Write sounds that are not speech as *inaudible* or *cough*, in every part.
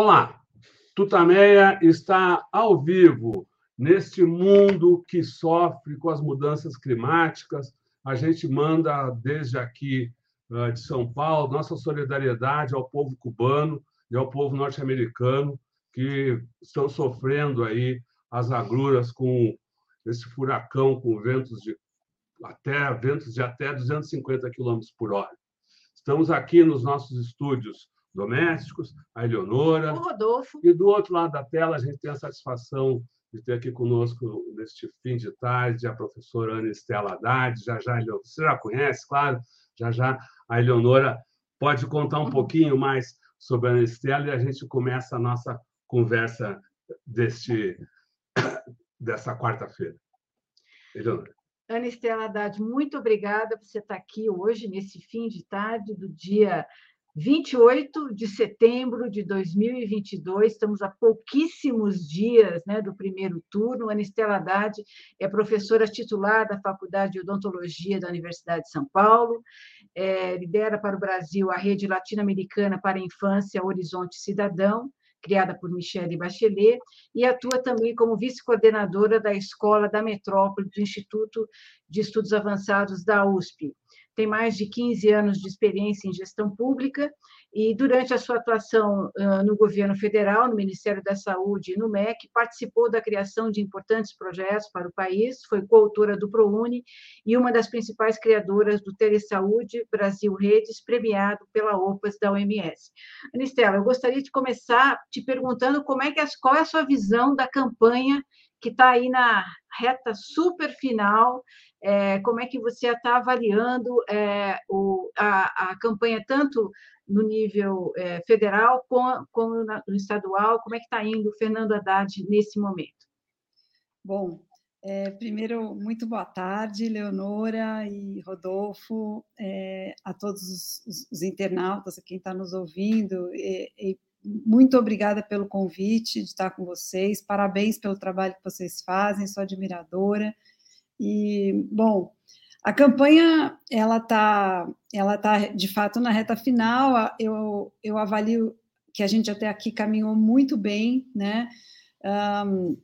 Olá, Tutameia está ao vivo neste mundo que sofre com as mudanças climáticas. A gente manda desde aqui ah, de São Paulo nossa solidariedade ao povo cubano e ao povo norte-americano que estão sofrendo aí as agruras com esse furacão com ventos de até ventos de até 250 km por hora. Estamos aqui nos nossos estúdios domésticos, a Eleonora. O Rodolfo. E do outro lado da tela, a gente tem a satisfação de ter aqui conosco, neste fim de tarde, a professora Ana Estela Haddad. Já já, você já conhece, claro, já já a Eleonora pode contar um uhum. pouquinho mais sobre a Ana Estela e a gente começa a nossa conversa deste, *coughs* dessa quarta-feira. Eleonora. Ana Estela Haddad, muito obrigada por você estar aqui hoje, nesse fim de tarde do dia 28 de setembro de 2022, estamos a pouquíssimos dias né, do primeiro turno. Ana Estela Haddad é professora titular da Faculdade de Odontologia da Universidade de São Paulo, é, lidera para o Brasil a Rede Latino-Americana para a Infância Horizonte Cidadão, criada por Michelle Bachelet, e atua também como vice-coordenadora da Escola da Metrópole do Instituto de Estudos Avançados da USP tem mais de 15 anos de experiência em gestão pública e, durante a sua atuação no governo federal, no Ministério da Saúde e no MEC, participou da criação de importantes projetos para o país, foi coautora do ProUni e uma das principais criadoras do Telesaúde Brasil Redes, premiado pela OPAS da OMS. Anistela, eu gostaria de começar te perguntando como é que, qual é a sua visão da campanha que está aí na reta super final é, como é que você está avaliando é, o, a, a, campanha tanto no nível é, federal como, no estadual? Como é que está indo o Fernando Haddad nesse momento? Bom, primeiro, muito boa tarde, Leonora e Rodolfo, a todos os, os, os, internautas, a quem está nos ouvindo, e, e muito obrigada pelo convite de estar com vocês, parabéns pelo trabalho que vocês fazem, sou admiradora, e, bom, a campanha, ela está, ela tá, de fato, na reta final, eu, eu avalio que a gente até aqui caminhou muito bem, né, um,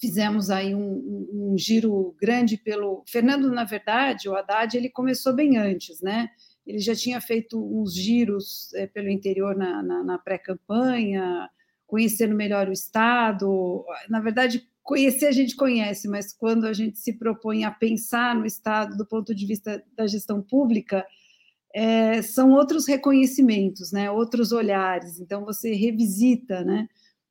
fizemos aí um, um, giro grande pelo... Fernando, na verdade, o Haddad, ele começou bem antes, né, ele já tinha feito uns giros é, pelo interior na, na, na pré-campanha, conhecendo melhor o Estado, na verdade, conhecer a gente conhece, mas quando a gente se propõe a pensar no Estado do ponto de vista da gestão pública, é, são outros reconhecimentos, né, outros olhares. Então você revisita, né,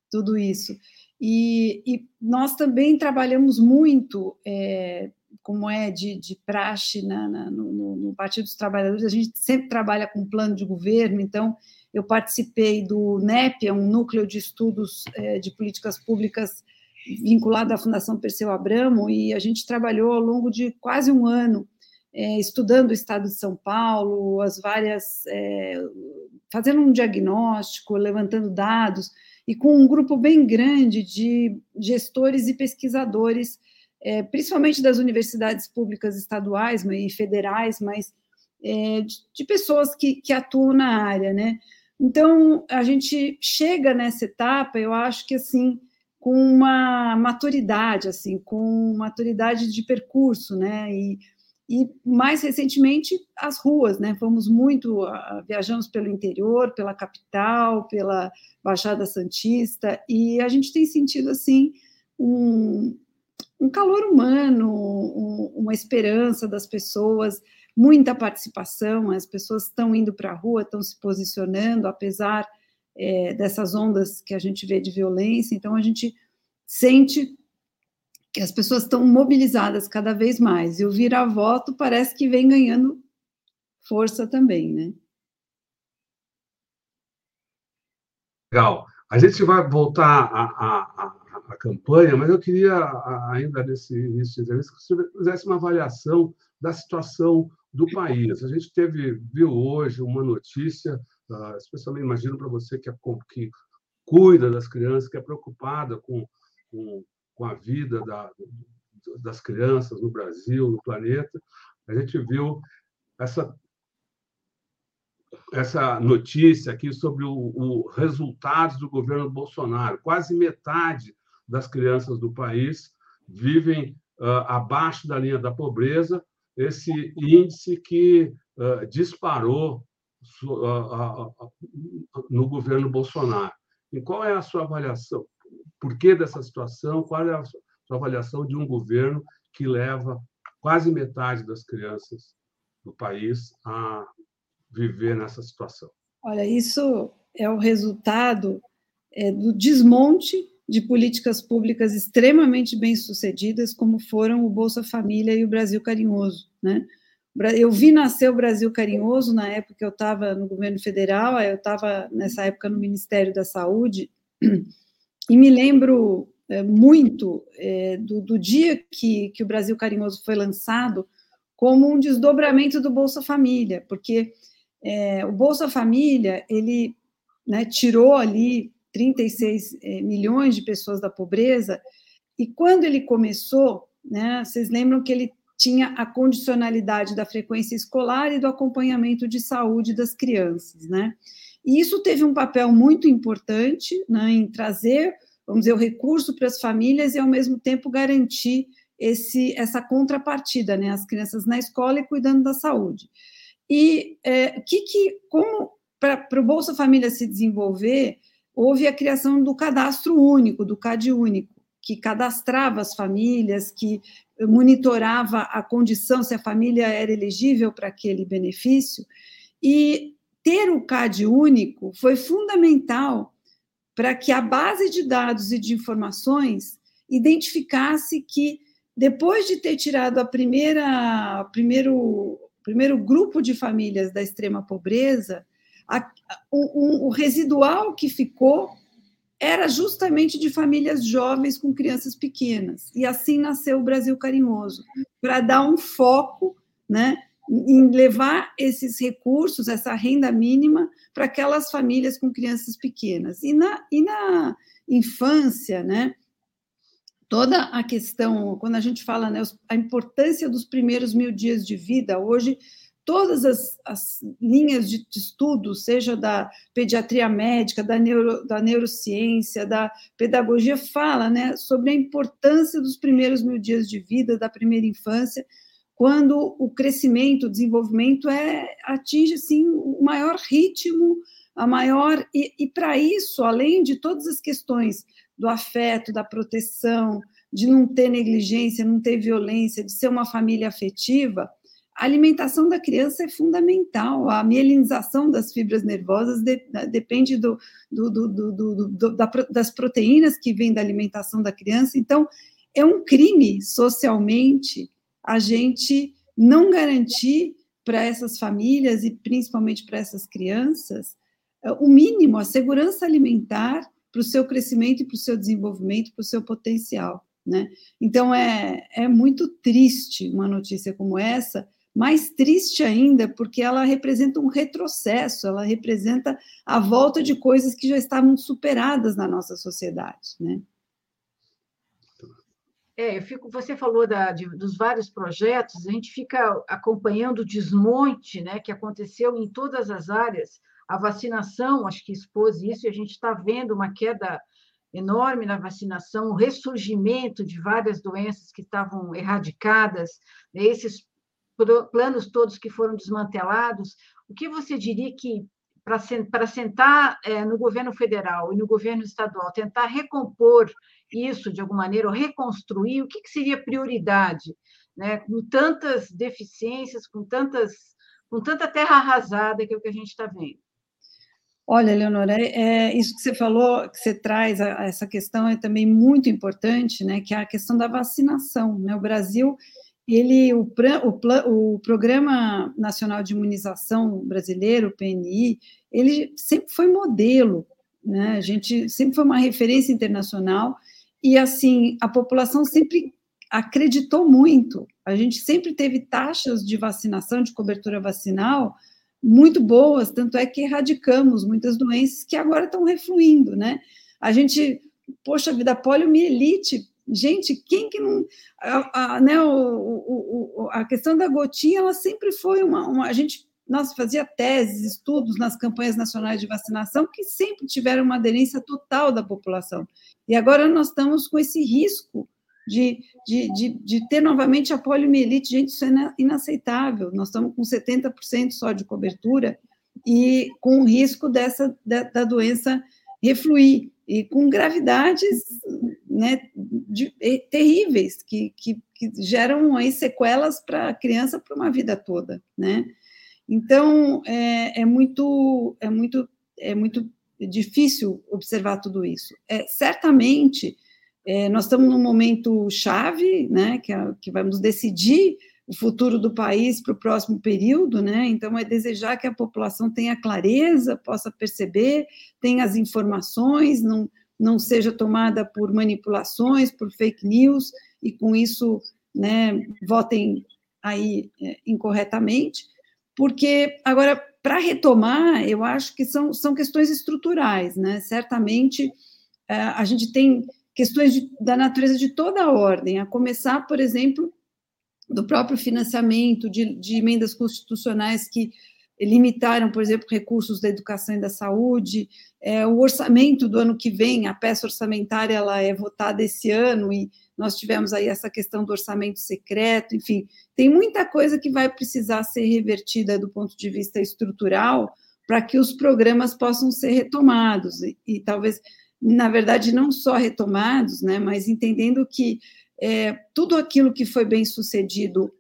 tudo isso. E, e nós também trabalhamos muito, é, como é de, de praxe na, na, no, no Partido dos Trabalhadores, a gente sempre trabalha com plano de governo, então eu participei do NEP, é um núcleo de estudos é, de políticas públicas vinculado à Fundação Perseu Abramo, e a gente trabalhou ao longo de quase um ano é, estudando o estado de São Paulo, as várias. É, fazendo um diagnóstico, levantando dados, e com um grupo bem grande de gestores e pesquisadores, é, principalmente das universidades públicas estaduais e federais, mas é, de, de, pessoas que, que atuam na área, né? Então, a gente chega nessa etapa, eu acho que assim com uma maturidade, assim, com maturidade de percurso, né? E, e mais recentemente as ruas, né? Fomos muito, uh, viajamos pelo interior, pela capital, pela Baixada Santista, e a gente tem sentido assim um, um calor humano, um, uma esperança das pessoas, muita participação, as pessoas estão indo para a rua, estão se posicionando, apesar é, dessas ondas que a gente vê de violência, então a gente sente que as pessoas estão mobilizadas cada vez mais, e o vira-voto parece que vem ganhando força também, né? Legal. A gente vai voltar à, campanha, mas eu queria, ainda nesse início de entrevista, que você fizesse uma avaliação da situação do país. A gente teve, viu hoje uma notícia ah, especialmente imagino para você que, é, que cuida das crianças, que é preocupada com, com, com a vida da, das crianças no Brasil, no planeta, a gente viu essa essa notícia aqui sobre os resultados do governo Bolsonaro. Quase metade das crianças do país vivem uh, abaixo da linha da pobreza, esse índice que uh, disparou no governo Bolsonaro. E qual é a sua avaliação? Por que dessa situação? Qual é a sua avaliação de um governo que leva quase metade das crianças do país a viver nessa situação? Olha, isso é o resultado é, do desmonte de políticas públicas extremamente bem-sucedidas, como foram o Bolsa Família e o Brasil Carinhoso. Né? Eu vi nascer o Brasil Carinhoso na época que eu estava no governo federal, eu estava nessa época no Ministério da Saúde, e me lembro é, muito é, do, do, dia que, que o Brasil Carinhoso foi lançado como um desdobramento do Bolsa Família, porque é, o Bolsa Família, ele né, tirou ali 36 é, milhões de pessoas da pobreza, e quando ele começou, né, vocês lembram que ele tinha a condicionalidade da frequência escolar e do acompanhamento de saúde das crianças, né? E isso teve um papel muito importante né, em trazer, vamos dizer, o recurso para as famílias e, ao mesmo tempo, garantir esse, essa contrapartida, né? As crianças na escola e cuidando da saúde. E é, que, que, como para o Bolsa Família se desenvolver, houve a criação do cadastro único, do CAD único, que cadastrava as famílias, que monitorava a condição, se a família era elegível para aquele benefício. E ter o CAD único foi fundamental para que a base de dados e de informações identificasse que, depois de ter tirado a primeira, primeiro primeiro grupo de famílias da extrema pobreza, a, o, o residual que ficou era justamente de famílias jovens com crianças pequenas. E assim nasceu o Brasil Carinhoso, para dar um foco né, em levar esses recursos, essa renda mínima, para aquelas famílias com crianças pequenas. E na, e na infância, né, toda a questão, quando a gente fala né, a importância dos primeiros mil dias de vida, hoje todas as, as linhas de, de, estudo, seja da pediatria médica, da, neuro, da neurociência, da pedagogia, fala né, sobre a importância dos primeiros mil dias de vida, da primeira infância, quando o crescimento, o desenvolvimento é, atinge assim, o maior ritmo, a maior. E, e para isso, além de todas as questões do afeto, da proteção, de não ter negligência, não ter violência, de ser uma família afetiva, a alimentação da criança é fundamental. A mielinização das fibras nervosas de, depende do, do, do, da, das proteínas que vêm da alimentação da criança. Então, é um crime socialmente a gente não garantir para essas famílias e principalmente para essas crianças o mínimo, a segurança alimentar para o seu crescimento e para o seu desenvolvimento, para o seu potencial. Né? Então, é, é muito triste uma notícia como essa, mais triste ainda, porque ela representa um retrocesso, ela representa a volta de coisas que já estavam superadas na nossa sociedade. Né? É, eu fico, você falou da, de, dos vários projetos, a gente fica acompanhando o desmonte né, que aconteceu em todas as áreas a vacinação, acho que expôs isso, e a gente está vendo uma queda enorme na vacinação, o ressurgimento de várias doenças que estavam erradicadas, né, esses planos todos que foram desmantelados. O que você diria que, para sentar é, no governo federal e no governo estadual, tentar recompor isso de alguma maneira, ou reconstruir, o que, que seria prioridade? Né, com tantas deficiências, com tantas com tanta terra arrasada que é o que a gente está vendo. Olha, Leonora, é, é, isso que você falou, que você traz, a, a essa questão é também muito importante, né, que é a questão da vacinação, né, o Brasil, ele, o, o, o Programa Nacional de Imunização Brasileiro, o PNI, ele sempre foi modelo, né, a gente sempre foi uma referência internacional, e, assim, a população sempre acreditou muito, a gente sempre teve taxas de vacinação, de cobertura vacinal, muito boas, tanto é que erradicamos muitas doenças que agora estão refluindo, né? A gente, poxa vida, poliomielite, gente, quem que não. A, a né, o, o, a questão da gotinha, ela sempre foi uma, uma. A gente nós fazia teses, estudos nas campanhas nacionais de vacinação que sempre tiveram uma aderência total da população. E agora nós estamos com esse risco de, de, de, de ter novamente a poliomielite. Gente, isso é inaceitável. Nós estamos com 70% só de cobertura e com o risco dessa da, da doença refluir e com gravidades né, de, terríveis que, que, que, geram aí sequelas para a criança para uma vida toda, né? Então é, é, muito é muito é muito difícil observar tudo isso. É, certamente é, nós estamos num momento chave, né, que, é, que vamos decidir o futuro do país para o próximo período, né? Então, é desejar que a população tenha clareza, possa perceber, tenha as informações, não, não seja tomada por manipulações, por fake news, e com isso, né, votem aí é, incorretamente, porque, agora, para retomar, eu acho que são, são questões estruturais, né? Certamente, é, a gente tem questões de, da natureza de toda a ordem, a começar, por exemplo, do próprio financiamento de, de emendas constitucionais que limitaram, por exemplo, recursos da educação e da saúde, é, o orçamento do ano que vem, a peça orçamentária ela é votada esse ano e nós tivemos aí essa questão do orçamento secreto, enfim, tem muita coisa que vai precisar ser revertida do ponto de vista estrutural para que os programas possam ser retomados e, e, talvez, na verdade, não só retomados, né, mas entendendo que é, tudo aquilo que foi bem sucedido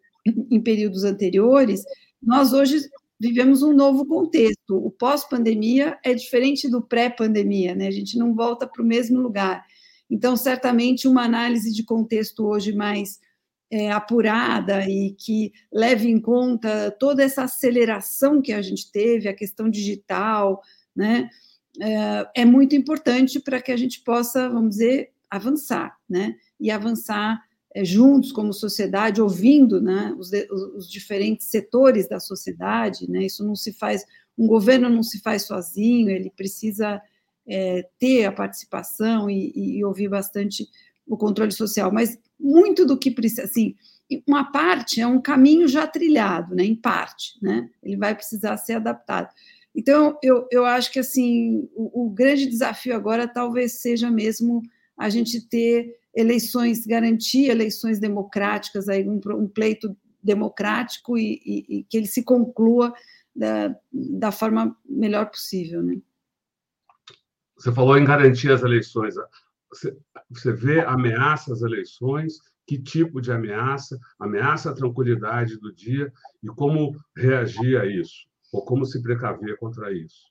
em períodos anteriores, nós hoje vivemos um novo contexto. O pós-pandemia é diferente do pré-pandemia, né? A gente não volta para o mesmo lugar. Então, certamente, uma análise de contexto hoje mais é, apurada e que leve em conta toda essa aceleração que a gente teve, a questão digital, né? É, é muito importante para que a gente possa, vamos dizer, avançar, né? e avançar juntos como sociedade, ouvindo né, os, os, diferentes setores da sociedade. Né, isso não se faz, um governo não se faz sozinho, ele precisa é, ter a participação e, e, ouvir bastante o controle social. Mas muito do que precisa, assim, uma parte é um caminho já trilhado, né, em parte, né, ele vai precisar ser adaptado. Então, eu, eu acho que assim o, o grande desafio agora talvez seja mesmo a gente ter eleições, garantir eleições democráticas, aí um, um pleito democrático e, e, e, que ele se conclua da, da forma melhor possível. Né? Você falou em garantir as eleições. Você, você vê ameaças às eleições? Que tipo de ameaça? Ameaça à tranquilidade do dia e como reagir a isso? Ou como se precaver contra isso?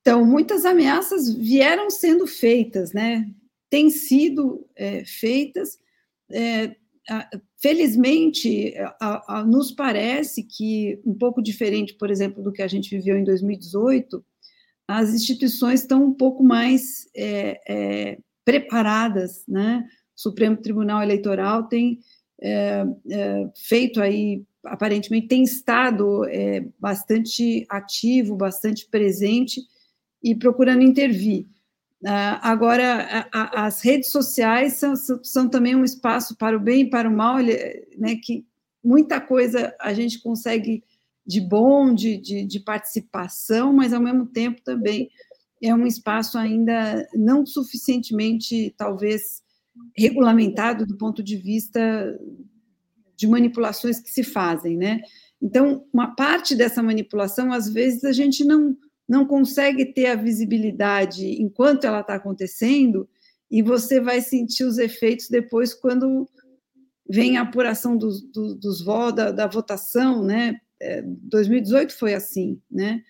Então, muitas ameaças vieram sendo feitas, né? Têm sido é, feitas. É, felizmente, a, a, nos parece que, um pouco diferente, por exemplo, do que a gente viveu em 2018, as instituições estão um pouco mais é, é, preparadas, né? O Supremo Tribunal Eleitoral tem é, é, feito aí, aparentemente, tem estado bastante ativo, bastante presente e procurando intervir. Uh, agora, a, a, as redes sociais são, são, também um espaço para o bem e para o mal, né, que muita coisa a gente consegue de bom, de, de, de, participação, mas ao mesmo tempo também é um espaço ainda não suficientemente, talvez, regulamentado do ponto de vista de manipulações que se fazem, né? Então, uma parte dessa manipulação, às vezes, a gente não não consegue ter a visibilidade enquanto ela está acontecendo, e você vai sentir os efeitos depois quando vem a apuração dos, dos, dos votos, da, da, votação, né? 2018 é, foi assim, né?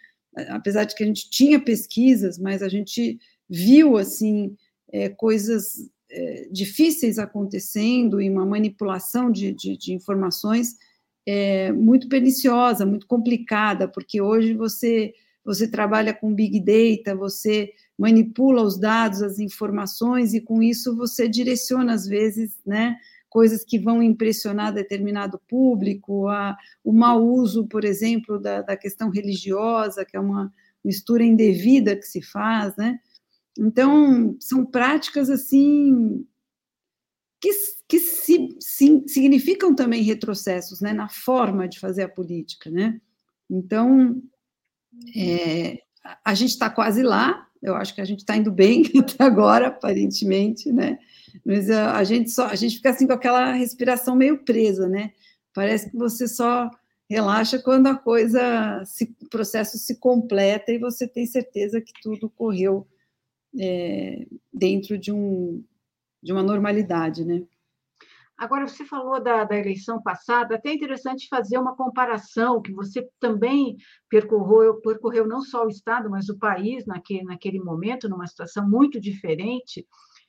Apesar de que a gente tinha pesquisas, mas a gente viu assim é, coisas é, difíceis acontecendo e uma manipulação de, de, de informações é, muito perniciosa, muito complicada, porque hoje você você trabalha com big data, você manipula os dados, as informações, e com isso você direciona, às vezes, né, coisas que vão impressionar determinado público, a, o mau uso, por exemplo, da, da questão religiosa, que é uma mistura indevida que se faz, né? Então, são práticas, assim, que, que sim, significam também retrocessos, né, na forma de fazer a política, né? Então, é, a gente está quase lá, eu acho que a gente está indo bem *laughs* até agora, aparentemente, né? Mas a, a, gente só, a gente fica assim com aquela respiração meio presa, né? Parece que você só relaxa quando a coisa, se, o processo se completa e você tem certeza que tudo correu é, dentro de, um, de uma normalidade, né? Agora, você falou da, da, eleição passada, até é interessante fazer uma comparação, que você também percorreu, percorreu não só o Estado, mas o país naquele, naquele momento, numa situação muito diferente.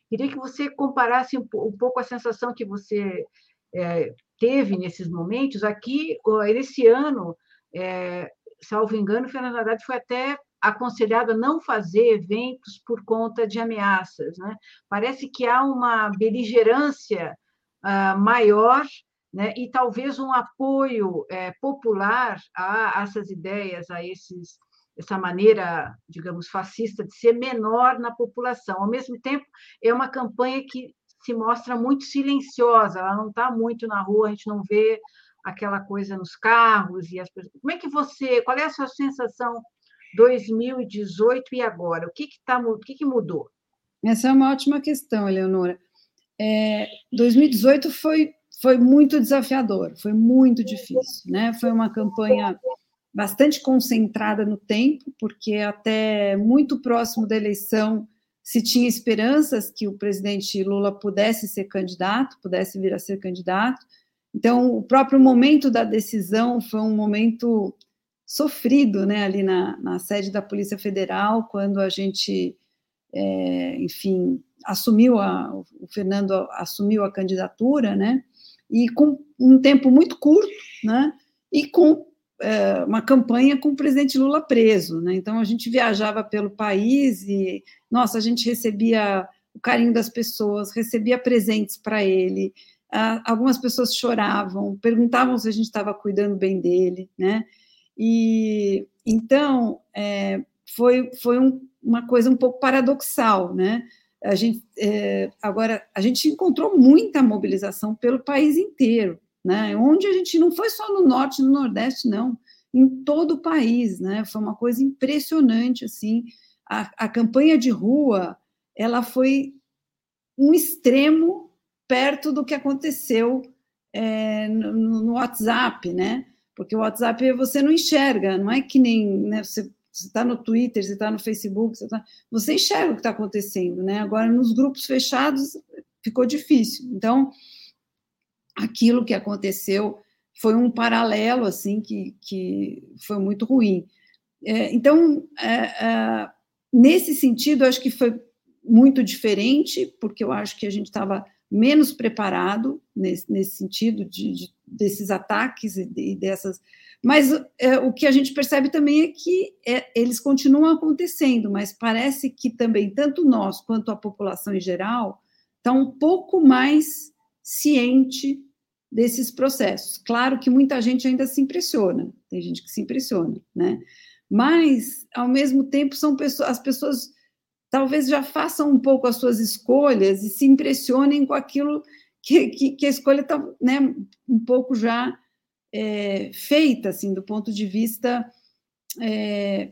Queria que você comparasse um, um pouco a sensação que você é, teve nesses momentos. Aqui, esse ano, é, salvo engano, Fernando Haddad foi até aconselhado a não fazer eventos por conta de ameaças. Né? Parece que há uma beligerância uh, maior né, e talvez um apoio é, popular a, a, essas ideias, a esses, essa maneira, digamos, fascista de ser menor na população. Ao mesmo tempo, é uma campanha que se mostra muito silenciosa, ela não está muito na rua, a gente não vê aquela coisa nos carros e as pessoas. Como é que você, qual é a sua sensação 2018 e agora? O que que tá, o que que mudou? Essa é uma ótima questão, Eleonora. É, 2018 foi, foi muito desafiador, foi muito difícil, né? Foi uma campanha bastante concentrada no tempo, porque até muito próximo da eleição se tinha esperanças que o presidente Lula pudesse ser candidato, pudesse vir a ser candidato. Então, o próprio momento da decisão foi um momento sofrido, né, ali na, na sede da Polícia Federal, quando a gente, é, enfim, assumiu a, o Fernando assumiu a candidatura, né? E com um tempo muito curto, né? E com é, uma campanha com o presidente Lula preso, né? Então a gente viajava pelo país e, nossa, a gente recebia o carinho das pessoas, recebia presentes para ele. Algumas pessoas choravam, perguntavam se a gente estava cuidando bem dele, né? E então é, foi foi um, uma coisa um pouco paradoxal, né? a gente é, agora a gente encontrou muita mobilização pelo país inteiro, né? Onde a gente não foi só no norte, no nordeste, não, em todo o país, né? Foi uma coisa impressionante, assim. A, a campanha de rua, ela foi um extremo perto do que aconteceu é, no, no, WhatsApp, né? Porque o WhatsApp você não enxerga, não é que nem né, você você está no Twitter, você está no Facebook, você, tá, você enxerga o que está acontecendo, né? Agora, nos grupos fechados, ficou difícil. Então, aquilo que aconteceu foi um paralelo, assim, que, que foi muito ruim. É, então, é, é, nesse sentido, acho que foi muito diferente, porque eu acho que a gente estava menos preparado nesse, nesse sentido de, de desses ataques e, de, dessas mas é, o que a gente percebe também é que é, eles continuam acontecendo, mas parece que também, tanto nós quanto a população em geral, está um pouco mais ciente desses processos. Claro que muita gente ainda se impressiona, tem gente que se impressiona, né? Mas, ao mesmo tempo, são pessoas, as pessoas talvez já façam um pouco as suas escolhas e se impressionem com aquilo que, que, que a escolha está né, um pouco já é, feita, assim, do ponto de vista é,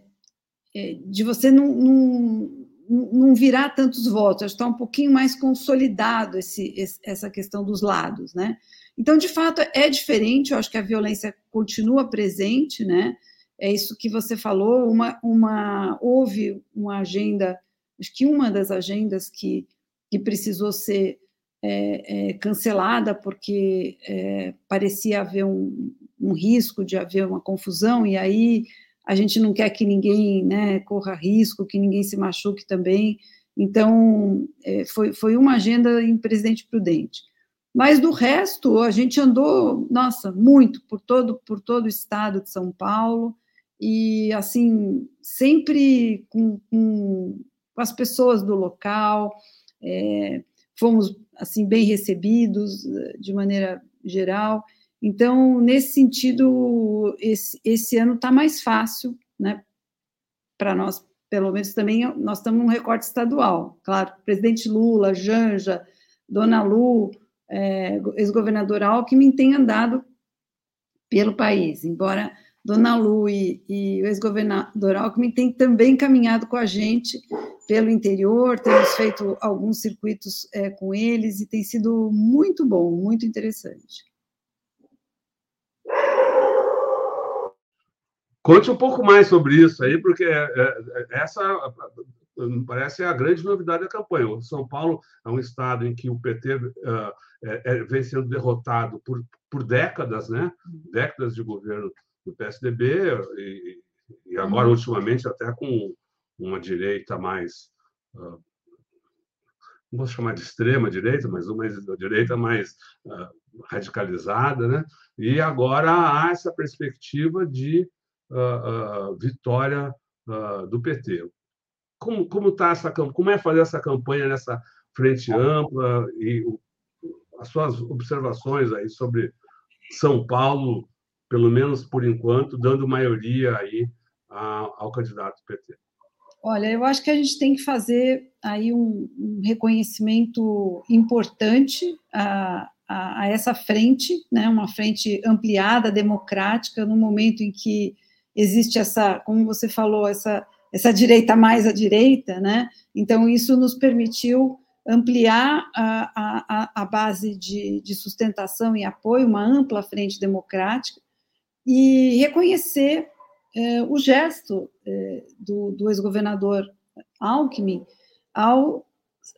é, de você não, não, não, virar tantos votos, está um pouquinho mais consolidado esse, esse, essa questão dos lados, né? Então, de fato, é diferente, eu acho que a violência continua presente, né? É isso que você falou, uma, uma, houve uma agenda, acho que uma das agendas que, que precisou ser é, é, cancelada porque é, parecia haver um, um, risco de haver uma confusão, e aí a gente não quer que ninguém né, corra risco, que ninguém se machuque também. Então, é, foi, foi uma agenda em Presidente Prudente. Mas do resto, a gente andou, nossa, muito por todo, por todo o estado de São Paulo, e assim, sempre com, com, com as pessoas do local, é, fomos assim bem recebidos eh, de maneira geral. Então, nesse sentido, esse, esse ano está mais fácil, né? Para nós, pelo menos também, nós estamos num recorte estadual. Claro, presidente Lula, Janja, Dona Lu, é, ex-governador Alckmin tem andado pelo país, embora Dona Lu e, e o ex-governador Alckmin têm também caminhado com a gente pelo interior, temos feito alguns circuitos é, com eles e tem sido muito bom, muito interessante. Conte um pouco mais sobre isso aí, porque é, é, essa parece a grande novidade da campanha. O São Paulo é um estado em que o PT uh, é, vem sendo derrotado por, por décadas, né? décadas de governo do PSDB e, e agora, ultimamente, até com uma direita mais. Uh, não vou chamar de extrema direita, mas uma direita mais uh, radicalizada, né? E agora há essa perspectiva de uh, vitória do PT. Como como tá essa como é fazer essa campanha nessa frente ampla e as suas observações aí sobre São Paulo pelo menos por enquanto, dando maioria aí ao candidato PT? Olha, eu acho que a gente tem que fazer aí um, um reconhecimento importante a, a, a, essa frente, né, uma frente ampliada, democrática, no momento em que existe essa, como você falou, essa, essa direita mais à direita, né? Então, isso nos permitiu ampliar a, a, a base de, de sustentação e apoio, uma ampla frente democrática, e reconhecer é, o gesto é, do, do ex-governador Alckmin ao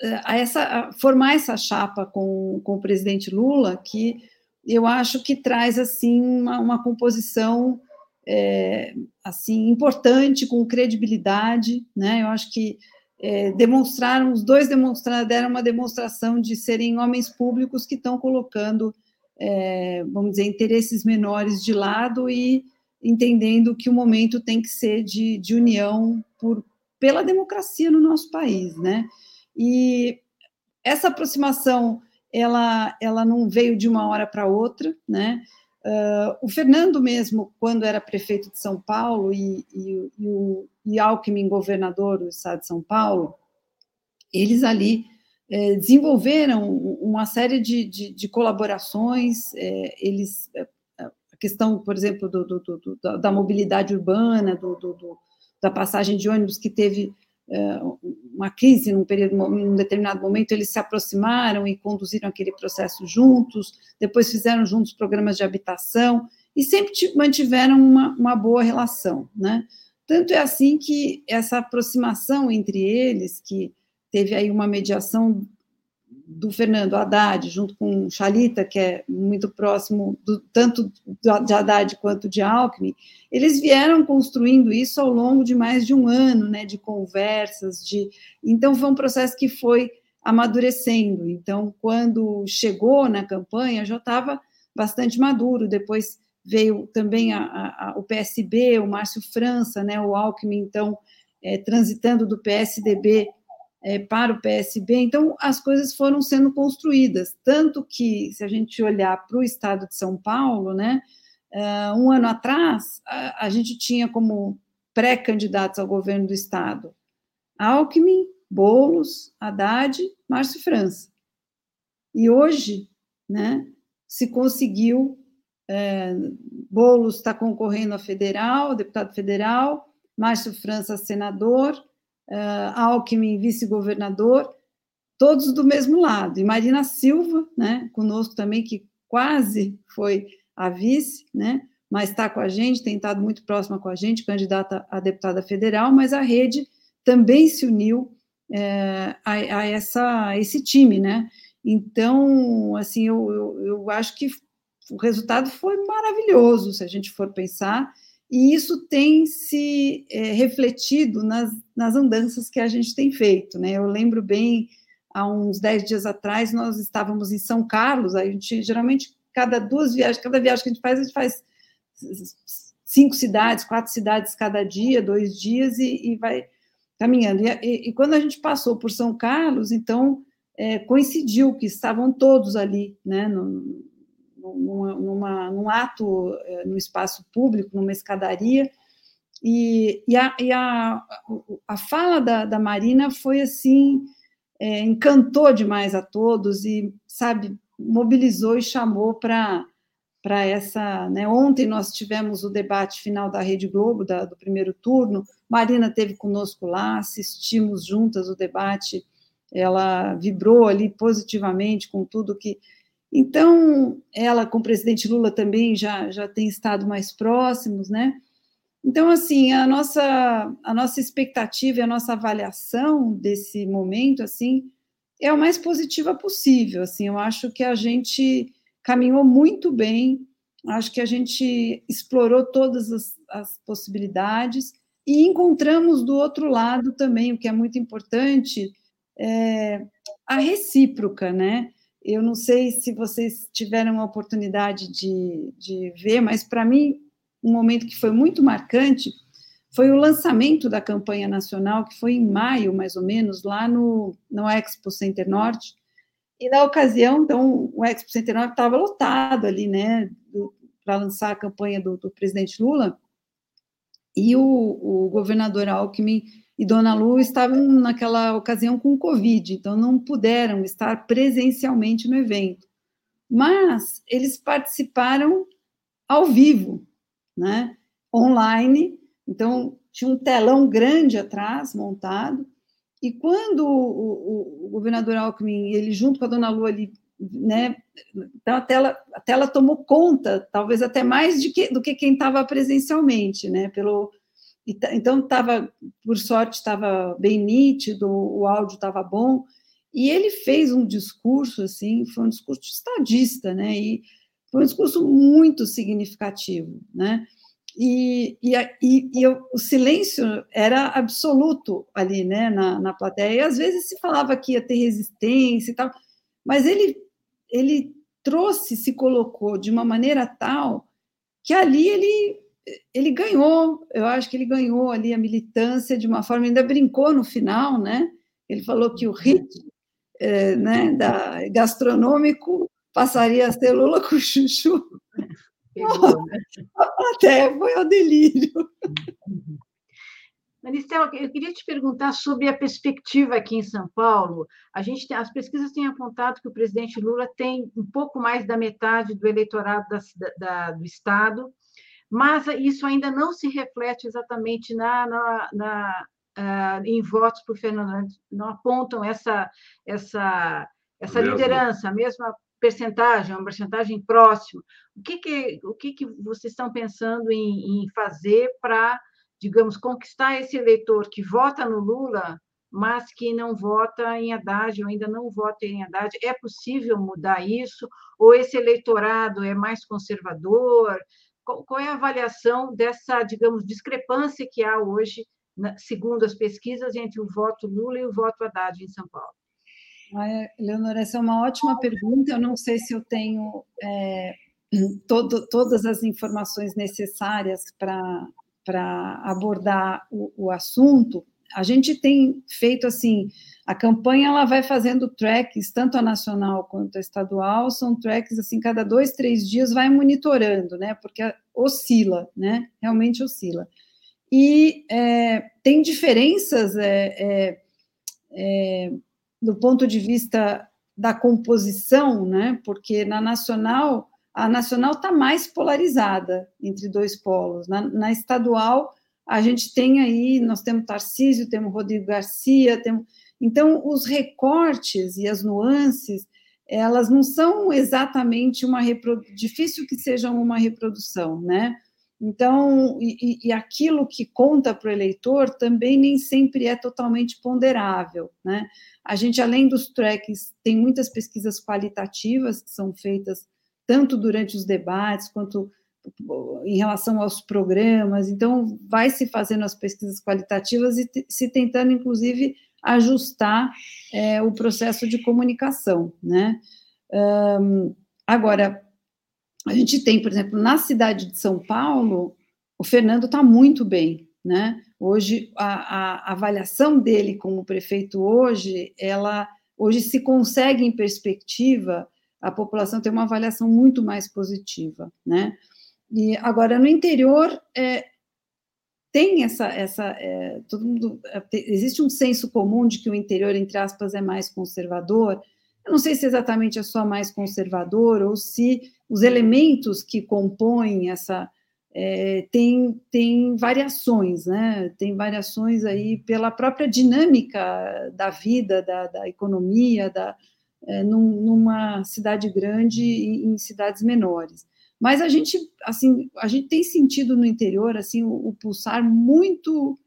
é, a essa, a formar essa chapa com, com o presidente Lula, que eu acho que traz assim uma, uma composição é, assim importante, com credibilidade, né? Eu acho que é, demonstraram, os dois demonstraram, deram uma demonstração de serem homens públicos que estão colocando é, vamos dizer, interesses menores de lado e entendendo que o momento tem que ser de, de união por, pela democracia no nosso país, né? E essa aproximação, ela, ela não veio de uma hora para outra, né? Uh, o Fernando mesmo, quando era prefeito de São Paulo e, e, e o e Alckmin governador do estado de São Paulo, eles ali é, desenvolveram uma série de, de, de colaborações, é, eles, é, a questão, por exemplo, do, do, do, da mobilidade urbana, da passagem de ônibus que teve é, uma crise num, período, num determinado momento, eles se aproximaram e conduziram aquele processo juntos, depois fizeram juntos programas de habitação, e sempre mantiveram uma, uma boa relação, né? Tanto é assim que essa aproximação entre eles, que teve aí uma mediação do Fernando Haddad, junto com Chalita, que é muito próximo do, tanto de Haddad quanto de Alckmin, eles vieram construindo isso ao longo de mais de um ano, né, de conversas, de então foi um processo que foi amadurecendo. Então, quando chegou na campanha, já estava bastante maduro. Depois veio também a, a, o PSB, o Márcio França, né, o Alckmin, então, é, transitando do PSDB é, para o PSB. Então, as coisas foram sendo construídas, tanto que, se a gente olhar para o estado de São Paulo, né, uh, um ano atrás, a, a gente tinha como pré-candidatos ao governo do estado Alckmin, Boulos, Haddad, Márcio França. E hoje, né, se conseguiu, é, Boulos está concorrendo a federal, deputado federal, Márcio França, senador, uh, Alckmin, vice-governador, todos do mesmo lado. E Marina Silva, né, conosco também, que quase foi a vice, né, mas está com a gente, tem estado muito próxima com a gente, candidata a deputada federal, mas a rede também se uniu é, a, a, essa, esse time, né? Então, assim, eu, eu, eu acho que o resultado foi maravilhoso, se a gente for pensar, e isso tem se é, refletido nas, nas andanças que a gente tem feito. Né? Eu lembro bem, há uns dez dias atrás, nós estávamos em São Carlos, a gente geralmente, cada duas viagens, cada viagem que a gente faz, a gente faz cinco cidades, quatro cidades cada dia, dois dias, e, e vai caminhando. E, e, e, quando a gente passou por São Carlos, então é, coincidiu que estavam todos ali, né, no, numa, numa, num ato eh, no espaço público, numa escadaria, e, e, a, e a, a fala da, da Marina foi assim, é, encantou demais a todos e, sabe, mobilizou e chamou para para essa. Né? Ontem nós tivemos o debate final da Rede Globo, da, do primeiro turno. Marina teve conosco lá, assistimos juntas o debate. Ela vibrou ali positivamente com tudo que. Então, ela com o presidente Lula também já, já tem estado mais próximos, né? Então, assim, a nossa, a nossa expectativa e a nossa avaliação desse momento, assim, é o mais positiva possível. Assim, eu acho que a gente caminhou muito bem, acho que a gente explorou todas as, as possibilidades e encontramos do outro lado também, o que é muito importante, é a recíproca, né? Eu não sei se vocês tiveram a oportunidade de, de ver, mas para mim, um momento que foi muito marcante foi o lançamento da campanha nacional, que foi em maio, mais ou menos, lá no, no Expo Center Norte. E na ocasião, então, o Expo Center Norte estava lotado ali, né, para lançar a campanha do, do presidente Lula. E o, o, governador Alckmin e Dona Lu estavam naquela ocasião com Covid, então não puderam estar presencialmente no evento. Mas eles participaram ao vivo, né, online, então, tinha um telão grande atrás, montado, e quando o, o, o governador Alckmin, ele junto com a dona Lu ali, né, então a tela, a tela tomou conta, talvez até mais que, do que quem estava presencialmente, né, pelo, então estava, por sorte, estava bem nítido, o áudio estava bom, e ele fez um discurso, assim, foi um discurso estadista, né, e foi um discurso muito significativo, né, e, e, e, e eu, o silêncio era absoluto ali, né, na, na plateia. E às vezes se falava que ia ter resistência e tal, mas ele, ele trouxe, se colocou de uma maneira tal que ali ele, ele ganhou. Eu acho que ele ganhou ali a militância de uma forma, ainda brincou no final, né? Ele falou que o hit é, né, da, gastronômico passaria a ser Lula com chuchu. Pegou, né? *laughs* Até foi ao delírio. *laughs* Maristela, eu queria te perguntar sobre a perspectiva aqui em São Paulo. A gente tem, as pesquisas têm apontado que o presidente Lula tem um pouco mais da metade do eleitorado da, da, do Estado, mas isso ainda não se reflete exatamente na, na, na uh, em votos por Fernando, não apontam essa, essa, essa liderança, a mesma percentagem, uma percentagem próxima. O que, que, o que, que vocês estão pensando em, em fazer para, digamos, conquistar esse eleitor que vota no Lula, mas que não vota em Haddad ou ainda não vota em Haddad? É possível mudar isso? Ou esse eleitorado é mais conservador? Qual, é a avaliação dessa, digamos, discrepância que há hoje, segundo as pesquisas, entre o voto Lula e o voto Haddad em São Paulo? Leonora, essa é uma ótima pergunta. Eu não sei se eu tenho é, todo, todas as informações necessárias para abordar o, o, assunto. A gente tem feito assim, a campanha ela vai fazendo tracks, tanto a nacional quanto a estadual, são tracks assim, cada dois, três dias vai monitorando, né? Porque oscila, né? Realmente oscila. E é, tem diferenças é, é, é do ponto de vista da composição, né? Porque na nacional a nacional está mais polarizada entre dois polos. Na, na, estadual a gente tem aí, nós temos Tarcísio, temos Rodrigo Garcia, temos então os recortes e as nuances elas não são exatamente uma reprodução, difícil que sejam uma reprodução, né? Então, e, e aquilo que conta para o eleitor também nem sempre é totalmente ponderável, né? A gente, além dos tracks, tem muitas pesquisas qualitativas que são feitas tanto durante os debates quanto em relação aos programas. Então, vai se fazendo as pesquisas qualitativas e se tentando, inclusive, ajustar é, o processo de comunicação, né? Um, agora, a gente tem, por exemplo, na cidade de São Paulo, o Fernando está muito bem, né? Hoje a, a, avaliação dele como prefeito hoje, ela hoje se consegue em perspectiva, a população tem uma avaliação muito mais positiva, né? E agora no interior é, tem essa essa é, todo mundo é, existe um senso comum de que o interior entre aspas é mais conservador eu não sei se exatamente é só mais conservador ou se os elementos que compõem essa é, tem, tem variações, né? Tem variações aí pela própria dinâmica da vida, da, da economia, da, é, num, numa cidade grande e em cidades menores. Mas a gente, assim, a gente tem sentido no interior, assim, o, o pulsar muito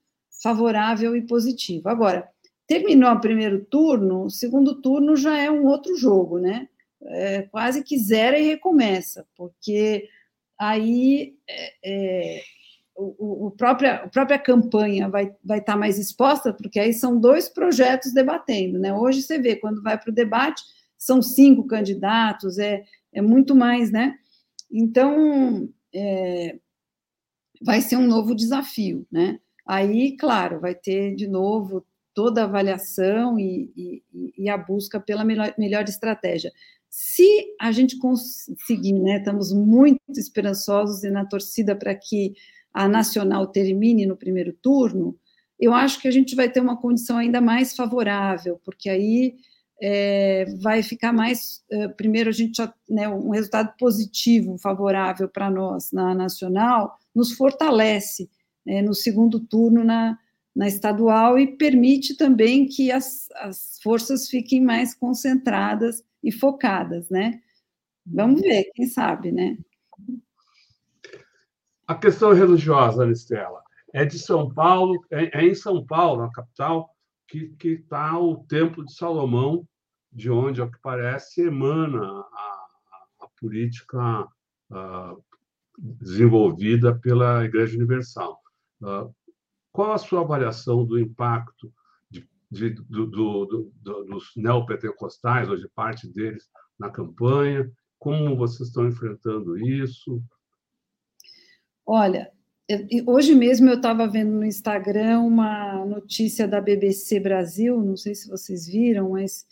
favorável e positivo. Agora, terminou o primeiro turno, o segundo turno já é um outro jogo, né? É, quase que zera e recomeça, porque aí é, é, o, o própria, a própria campanha vai, vai estar mais exposta, porque aí são dois projetos debatendo, né? Hoje você vê, quando vai para o debate, são cinco candidatos, é, é muito mais, né? Então, é, vai ser um novo desafio, né? Aí, claro, vai ter de novo toda a avaliação e, e, e a busca pela melhor, melhor estratégia. Se a gente conseguir, né, estamos muito esperançosos e na torcida para que a nacional termine no primeiro turno, eu acho que a gente vai ter uma condição ainda mais favorável, porque aí é, vai ficar mais. É, primeiro, a gente já, né, um resultado positivo, favorável para nós na nacional, nos fortalece né, no segundo turno na, na estadual e permite também que as, as forças fiquem mais concentradas e focadas, né? Vamos ver, quem sabe, né? A questão religiosa, Anistela, é de São Paulo, é, é em São Paulo, a capital, que está o Templo de Salomão, de onde, ao que parece, emana a, a, a política a, desenvolvida pela Igreja Universal. qual a sua avaliação do impacto de, do, do, do, dos neopentecostais, ou de parte deles, na campanha? Como vocês estão enfrentando isso? Olha, hoje mesmo eu estava vendo no Instagram uma notícia da BBC Brasil, não sei se vocês viram, mas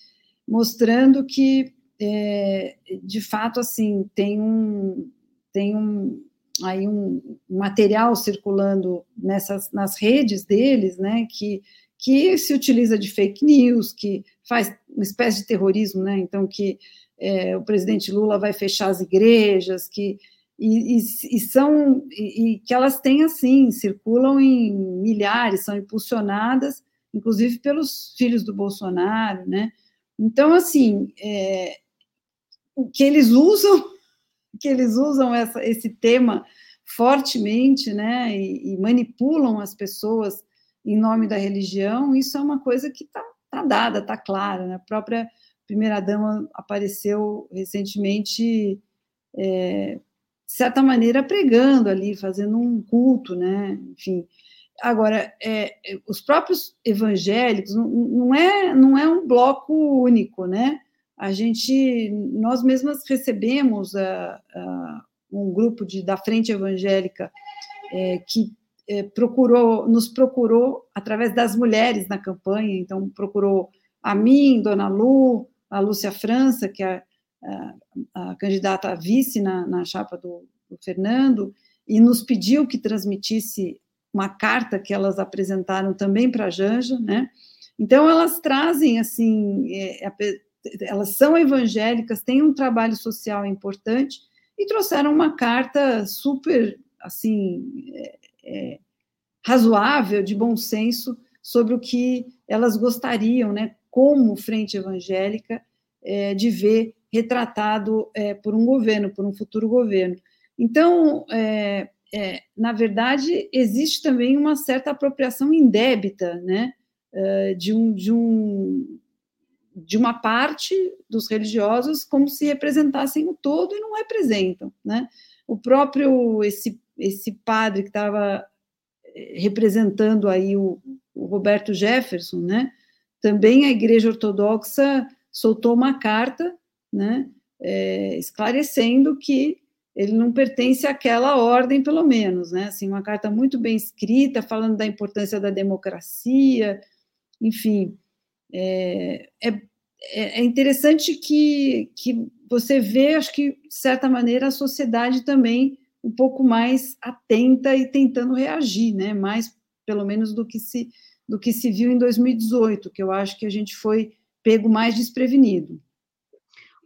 mostrando que, é, de fato, assim, tem um, tem um, aí um material circulando nessas, nas redes deles, né, que que se utiliza de fake news, que faz uma espécie de terrorismo, né? Então, que é, o presidente Lula vai fechar as igrejas, que e, e, e são e, e, que elas têm assim circulam em milhares, são impulsionadas, inclusive pelos filhos do Bolsonaro, né? Então, assim, é, o que eles usam, *laughs* que eles usam essa, esse tema fortemente, né? e manipulam as pessoas em nome da religião, isso é uma coisa que está tá dada, está clara. Né? A própria primeira-dama apareceu recentemente, é, de certa maneira, pregando ali, fazendo um culto, né? enfim. Agora, é, os próprios evangélicos não, não, é, não é um bloco único, né? A gente, nós mesmas recebemos a, a, um grupo de, da Frente Evangélica é, que é, procurou, nos procurou através das mulheres na campanha, então procurou a mim, Dona Lu, a Lúcia França, que é a, candidata a vice na, na chapa do, do, Fernando, e nos pediu que transmitisse uma carta que elas apresentaram também para a Janja, né? Então elas trazem assim, é, é, elas são evangélicas, têm um trabalho social importante e trouxeram uma carta super assim é, é, razoável, de bom senso, sobre o que elas gostariam, né, como frente evangélica, é, de ver retratado é, por um governo, por um futuro governo. Então, é, é na verdade, existe também uma certa apropriação indébita, né, é, de, um, de, um, de uma parte dos religiosos como se representassem o todo e não representam, né? O próprio esse esse padre que estava eh, representando aí o, o, Roberto Jefferson, né? Também a Igreja Ortodoxa soltou uma carta, né? É, esclarecendo que ele não pertence àquela ordem, pelo menos, né? Assim, uma carta muito bem escrita, falando da importância da democracia, enfim. É, é, é interessante que, que você vê, acho que, de certa maneira, a sociedade também um pouco mais atenta e tentando reagir, né? Mais, pelo menos, do que se do que se viu em 2018, que eu acho que a gente foi pego mais desprevenido.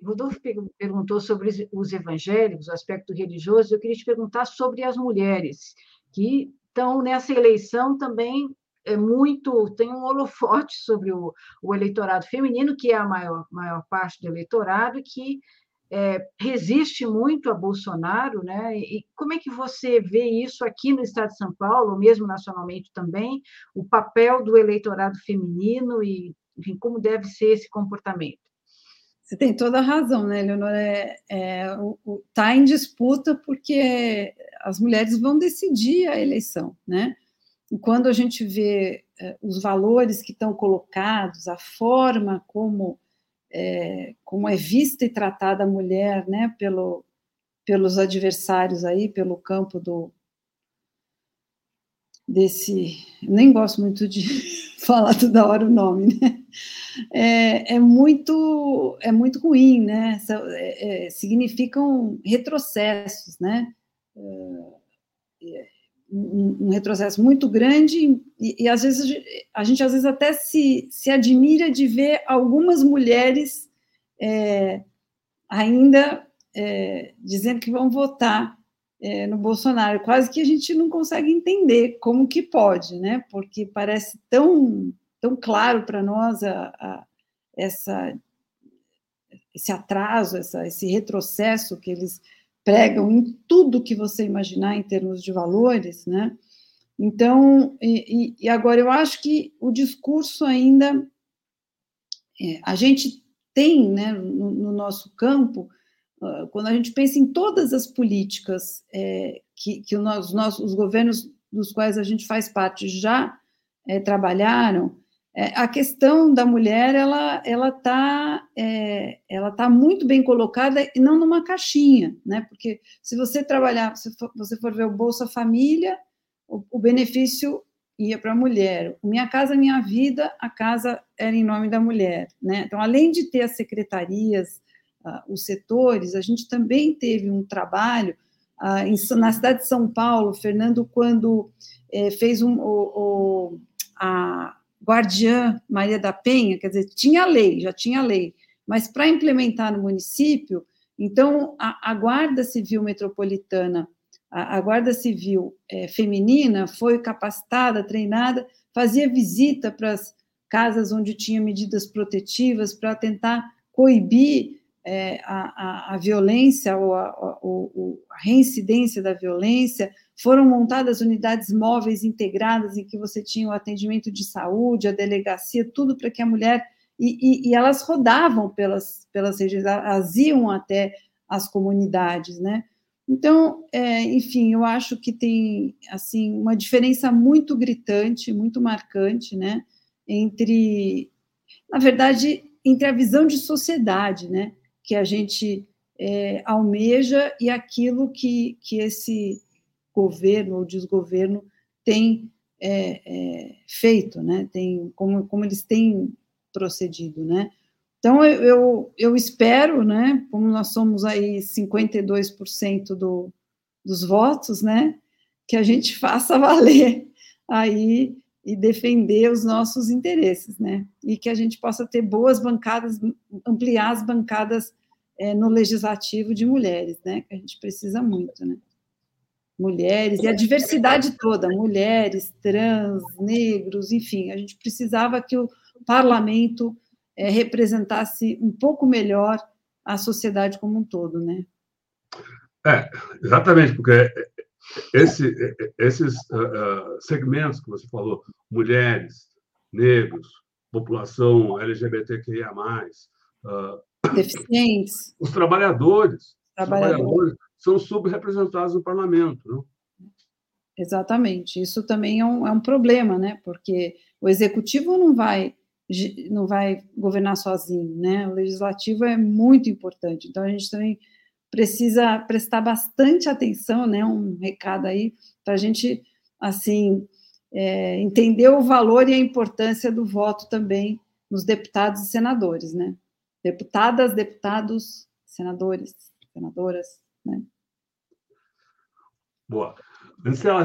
Rodolfo perguntou sobre os evangélicos, o aspecto religioso, eu queria te perguntar sobre as mulheres, que estão nessa eleição também é muito tem um holofote sobre o, o eleitorado feminino, que é a maior, maior parte do eleitorado, que é, resiste muito a Bolsonaro, né? E como é que você vê isso aqui no Estado de São Paulo, mesmo nacionalmente também, o papel do eleitorado feminino e enfim, como deve ser esse comportamento? Você tem toda a razão, né, Leonora? É, é, tá em disputa porque as mulheres vão decidir a eleição, né? E quando a gente vê é, os valores que estão colocados, a forma como é, como é vista e tratada a mulher, né, pelo, pelos adversários aí, pelo campo do desse, nem gosto muito de *laughs* falar toda hora o nome, né? É, é, muito é muito ruim, né? É, é, significam retrocessos, né? É, um, um, retrocesso muito grande e, e, às vezes a gente às vezes até se, se admira de ver algumas mulheres é, ainda é, dizendo que vão votar é, no Bolsonaro, quase que a gente não consegue entender como que pode, né? Porque parece tão tão claro para nós a, a, essa, esse atraso, essa, esse retrocesso que eles pregam em tudo que você imaginar em termos de valores, né? Então, e, e agora eu acho que o discurso ainda é, a gente tem, né, no, no nosso campo, uh, quando a gente pensa em todas as políticas é, que, que os nossos os governos dos quais a gente faz parte já é, trabalharam, a questão da mulher ela ela está é, ela tá muito bem colocada e não numa caixinha, né? Porque se você trabalhar, se for, você for ver o Bolsa Família, o, o benefício ia para a mulher. Minha casa, minha vida, a casa era em nome da mulher, né? Então, além de ter as secretarias, uh, os setores, a gente também teve um trabalho uh, em, na cidade de São Paulo, Fernando, quando eh, fez um, o, o a guardiã Maria da Penha, quer dizer, tinha lei, já tinha lei, mas para implementar no município, então a, a Guarda Civil Metropolitana, a, a Guarda Civil é, feminina foi capacitada, treinada, fazia visita para as casas onde tinha medidas protetivas para tentar coibir é, a, a, a, violência ou a, a, a reincidência da violência, foram montadas unidades móveis integradas em que você tinha o atendimento de saúde, a delegacia, tudo para que a mulher. E, e, e, elas rodavam pelas, pelas regiões, elas iam até as comunidades, né? Então, é, enfim, eu acho que tem assim uma diferença muito gritante, muito marcante, né? Entre, na verdade, entre a visão de sociedade, né? Que a gente é, almeja e aquilo que, que esse governo ou desgoverno tem é, é, feito, né? Tem como, como eles têm procedido, né? Então eu, eu, eu espero, né? Como nós somos aí 52% do, dos votos, né? Que a gente *laughs* faça valer aí e defender os nossos interesses, né? E que a gente possa ter boas bancadas, ampliar as bancadas é, no legislativo de mulheres, né? Que a gente precisa muito, né? Mulheres, e a diversidade toda, mulheres, trans, negros, enfim, a gente precisava que o parlamento é, representasse um pouco melhor a sociedade como um todo, né? É, exatamente, porque esse, esses uh, segmentos que você falou, mulheres, negros, população LGBTQIA+, uh, deficientes, os trabalhadores, trabalhadores, trabalhadores são subrepresentados no parlamento. Não? Exatamente. Isso também é um, é um problema, né? Porque o executivo não vai não vai governar sozinho, né? O legislativo é muito importante. Então a gente também precisa prestar bastante atenção, né? Um recado aí para a gente assim é, entender o valor e a importância do voto também nos deputados e senadores, né? Deputadas, deputados, senadores, senadoras, né? Boa. Marcela,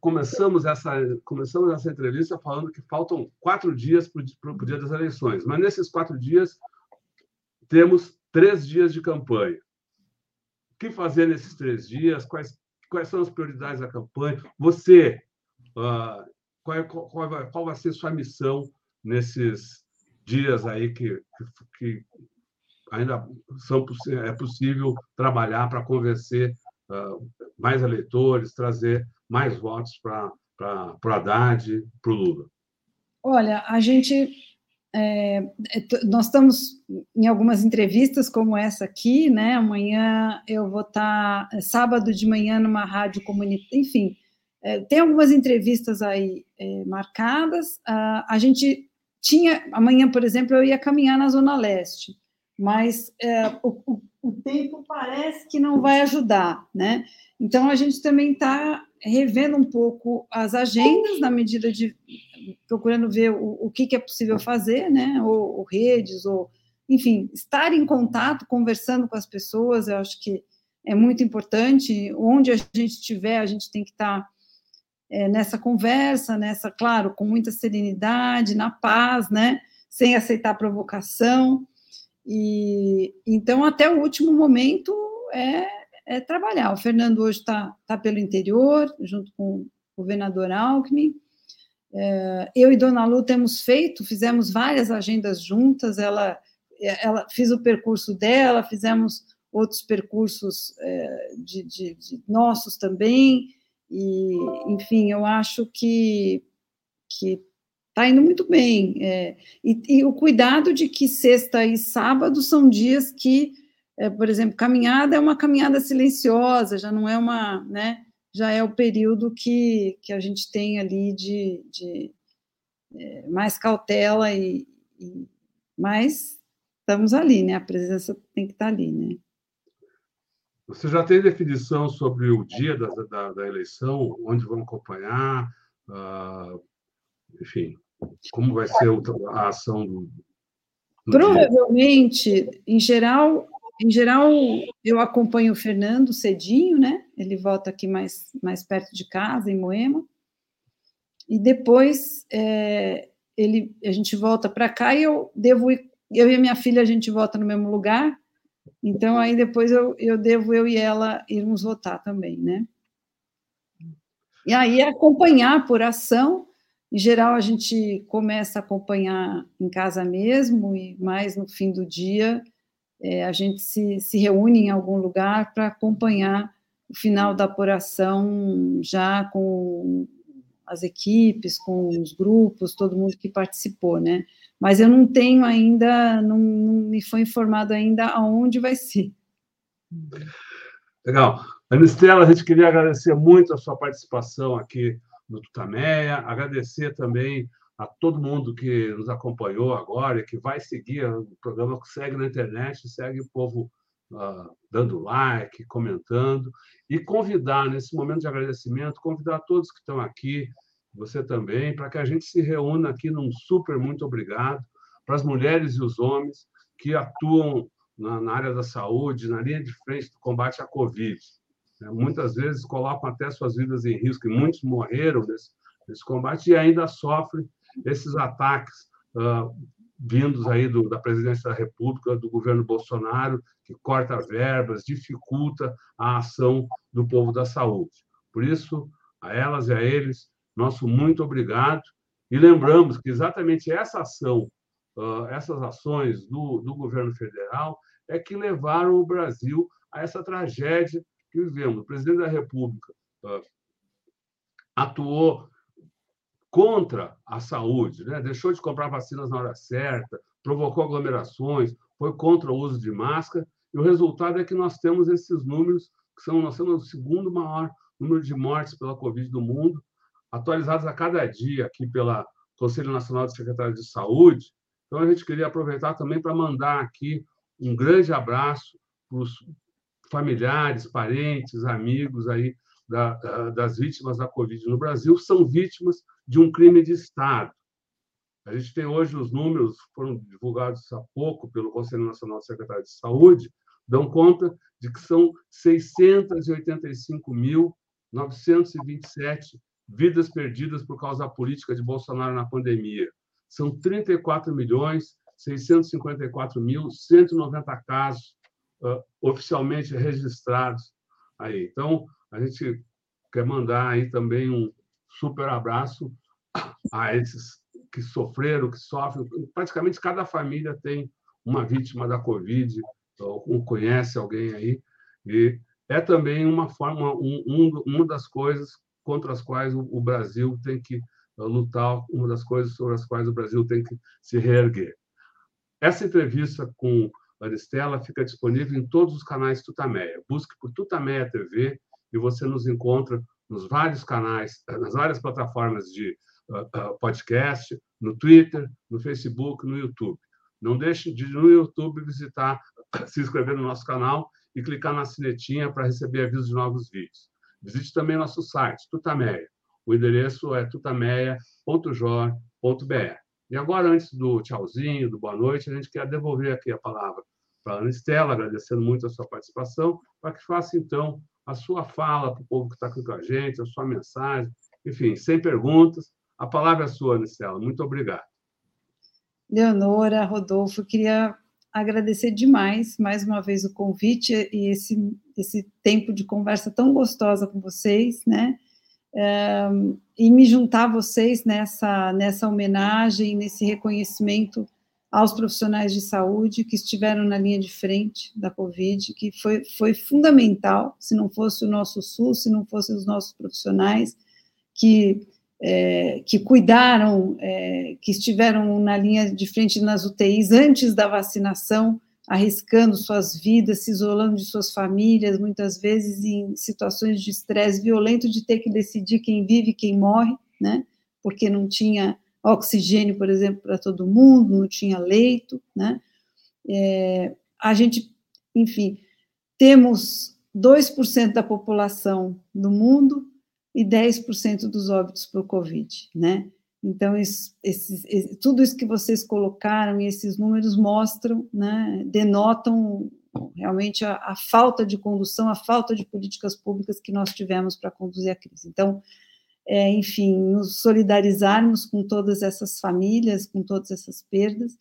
começamos essa, começamos essa entrevista falando que faltam quatro dias para o dia das eleições, mas nesses quatro dias temos três dias de campanha. O que fazer nesses três dias? Quais, quais são as prioridades da campanha? Você, uh, qual, qual, qual vai ser sua missão nesses dias aí que, que ainda são, é possível trabalhar para convencer uh, mais eleitores, trazer mais votos para o Haddad, para o Lula? Olha, a gente. É, é nós estamos em algumas entrevistas como essa aqui, né? Amanhã eu vou estar, tá, é, sábado de manhã, numa rádio comunitária, enfim, é, tem algumas entrevistas aí é, marcadas. Ah, a gente tinha, amanhã, por exemplo, eu ia caminhar na Zona Leste, mas é, o, o, tempo parece que não vai ajudar, né? Então, a gente também está revendo um pouco as agendas, na medida de procurando ver o, o que, que, é possível fazer, né? Ou, ou, redes, ou enfim, estar em contato, conversando com as pessoas, eu acho que é muito importante. Onde a gente estiver, a gente tem que estar é, nessa conversa, nessa, claro, com muita serenidade, na paz, né? Sem aceitar provocação. E então, até o último momento, é, é trabalhar. O Fernando hoje está tá pelo interior, junto com o governador Alckmin. É, eu e Dona Lu temos feito, fizemos várias agendas juntas. Ela, ela fiz o percurso dela, fizemos outros percursos é, de, de, de nossos também. E, enfim, eu acho que que está indo muito bem. É, e, e, o cuidado de que sexta e sábado são dias que, é, por exemplo, caminhada é uma caminhada silenciosa, já não é uma, né? Já é o período que, que a gente tem ali de, de é, mais cautela e, e mais estamos ali, né? A presença tem que estar tá ali, né? Você já tem definição sobre o dia da, da, da eleição, onde vão acompanhar, uh, enfim, como vai ser a ação do. Provavelmente, em geral, em geral, eu acompanho o Fernando cedinho, né? Ele volta aqui mais, mais perto de casa, em Moema. E depois é, ele, a gente volta para cá e eu devo ir, eu e a minha filha, a gente volta no mesmo lugar, então, aí depois eu, eu devo, eu e ela, irmos votar também, né? E aí acompanhar por ação. Em geral, a gente começa a acompanhar em casa mesmo, e mais no fim do dia, é, a gente se, se reúne em algum lugar para acompanhar o final da apuração já com as equipes, com os grupos, todo mundo que participou, né? Mas eu não tenho ainda, não, não me foi informado ainda aonde vai ser. Legal. Anistela, a gente queria agradecer muito a sua participação aqui no Tutameia, agradecer também a todo mundo que nos acompanhou agora e que vai seguir o programa, que segue na internet, segue o povo uh, dando like, comentando, e convidar, nesse momento de agradecimento, convidar todos que estão aqui, você também, para que a gente se reúna aqui num super muito obrigado para as mulheres e os homens que atuam na, na área da saúde, na linha de frente do combate à Covid. É, muitas vezes colocam até suas vidas em risco, e muitos morreram nesse, nesse combate e ainda sofrem esses ataques uh, vindos aí do, da presidência da República, do governo Bolsonaro, que corta verbas, dificulta a ação do povo da saúde. Por isso, a elas e a eles, nosso muito obrigado. E lembramos que exatamente essa ação, essas ações do, do governo federal, é que levaram o Brasil a essa tragédia que vivemos. O presidente da República atuou contra a saúde, né? deixou de comprar vacinas na hora certa, provocou aglomerações, foi contra o uso de máscara, e o resultado é que nós temos esses números, que são, nós temos o segundo maior número de mortes pela Covid do mundo, atualizados a cada dia aqui pela Conselho Nacional de Secretários de Saúde. Então, a gente queria aproveitar também para mandar aqui um grande abraço para os familiares, parentes, amigos aí da, das vítimas da Covid no Brasil, são vítimas de um crime de Estado. A gente tem hoje os números, foram divulgados há pouco pelo Conselho Nacional de Secretários de Saúde, dão conta de que são 685.927 vidas perdidas por causa da política de Bolsonaro na pandemia. São 34 milhões 654.190 casos uh, oficialmente registrados aí. Então, a gente quer mandar aí também um super abraço a esses que sofreram, que sofrem. Praticamente cada família tem uma vítima da Covid, ou conhece alguém aí, e é também uma forma, um, um, uma das coisas contra as quais o, Brasil tem que lutar, uma das coisas sobre as quais o Brasil tem que se reerguer. Essa entrevista com a Aristela fica disponível em todos os canais Tutameia. Busque por Tutameia TV e você nos encontra nos vários canais, nas várias plataformas de uh, uh, podcast, no Twitter, no Facebook, no YouTube. Não deixe de, no YouTube, visitar, *coughs* se inscrever no nosso canal e clicar na sinetinha para receber avisos de novos vídeos. Visite também nosso site, Tutameia. O endereço é tutameia.jor.br. E agora, antes do tchauzinho, do boa noite, a gente quer devolver aqui a palavra para a Ana Estela, agradecendo muito a sua participação, para que faça, então, a sua fala para o povo que está aqui com a gente, a sua mensagem, enfim, sem perguntas. A palavra é sua, Ana Estela. Muito obrigado. Leonora, Rodolfo, queria agradecer demais, mais uma vez, o convite e esse, esse tempo de conversa tão gostosa com vocês, né? Um, e me juntar a vocês nessa, nessa homenagem, nesse reconhecimento aos profissionais de saúde que estiveram na linha de frente da Covid, que foi, foi fundamental, se não fosse o nosso SUS, se não fossem os nossos profissionais que, é, que cuidaram, é, que estiveram na linha de frente nas UTIs antes da vacinação, arriscando suas vidas, se isolando de suas famílias, muitas vezes em situações de estresse violento, de ter que decidir quem vive e quem morre, né? Porque não tinha oxigênio, por exemplo, para todo mundo, não tinha leito, né? É, a gente, enfim, temos 2% da população do mundo e 10% dos óbitos por Covid, né? Então, isso, esses, tudo isso que vocês colocaram e esses números mostram, né, denotam realmente a, a, falta de condução, a falta de políticas públicas que nós tivemos para conduzir a crise. Então, é, enfim, nos solidarizarmos com todas essas famílias, com todas essas perdas,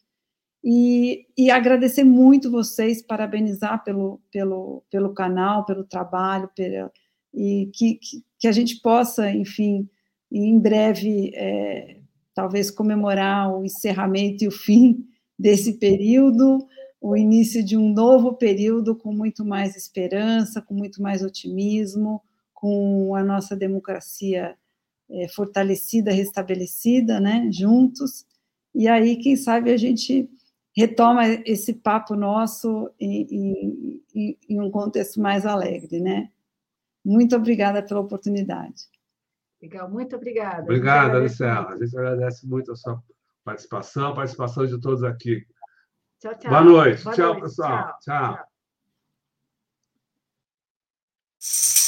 e, e agradecer muito vocês, parabenizar pelo, pelo, pelo canal, pelo trabalho, pela, e que, que, que a gente possa, enfim, em breve, é, talvez comemorar o encerramento e o fim desse período, o início de um novo período com muito mais esperança, com muito mais otimismo, com a nossa democracia é, fortalecida, restabelecida, né, juntos. E aí, quem sabe, a gente retoma esse papo nosso em, em, em um contexto mais alegre, né? Muito obrigada pela oportunidade. Legal, muito obrigada. Obrigada, Marcela. A gente agradece muito a sua participação, a participação de todos aqui. Tchau, tchau. Boa noite. Boa tchau, noite. pessoal. tchau. tchau. tchau.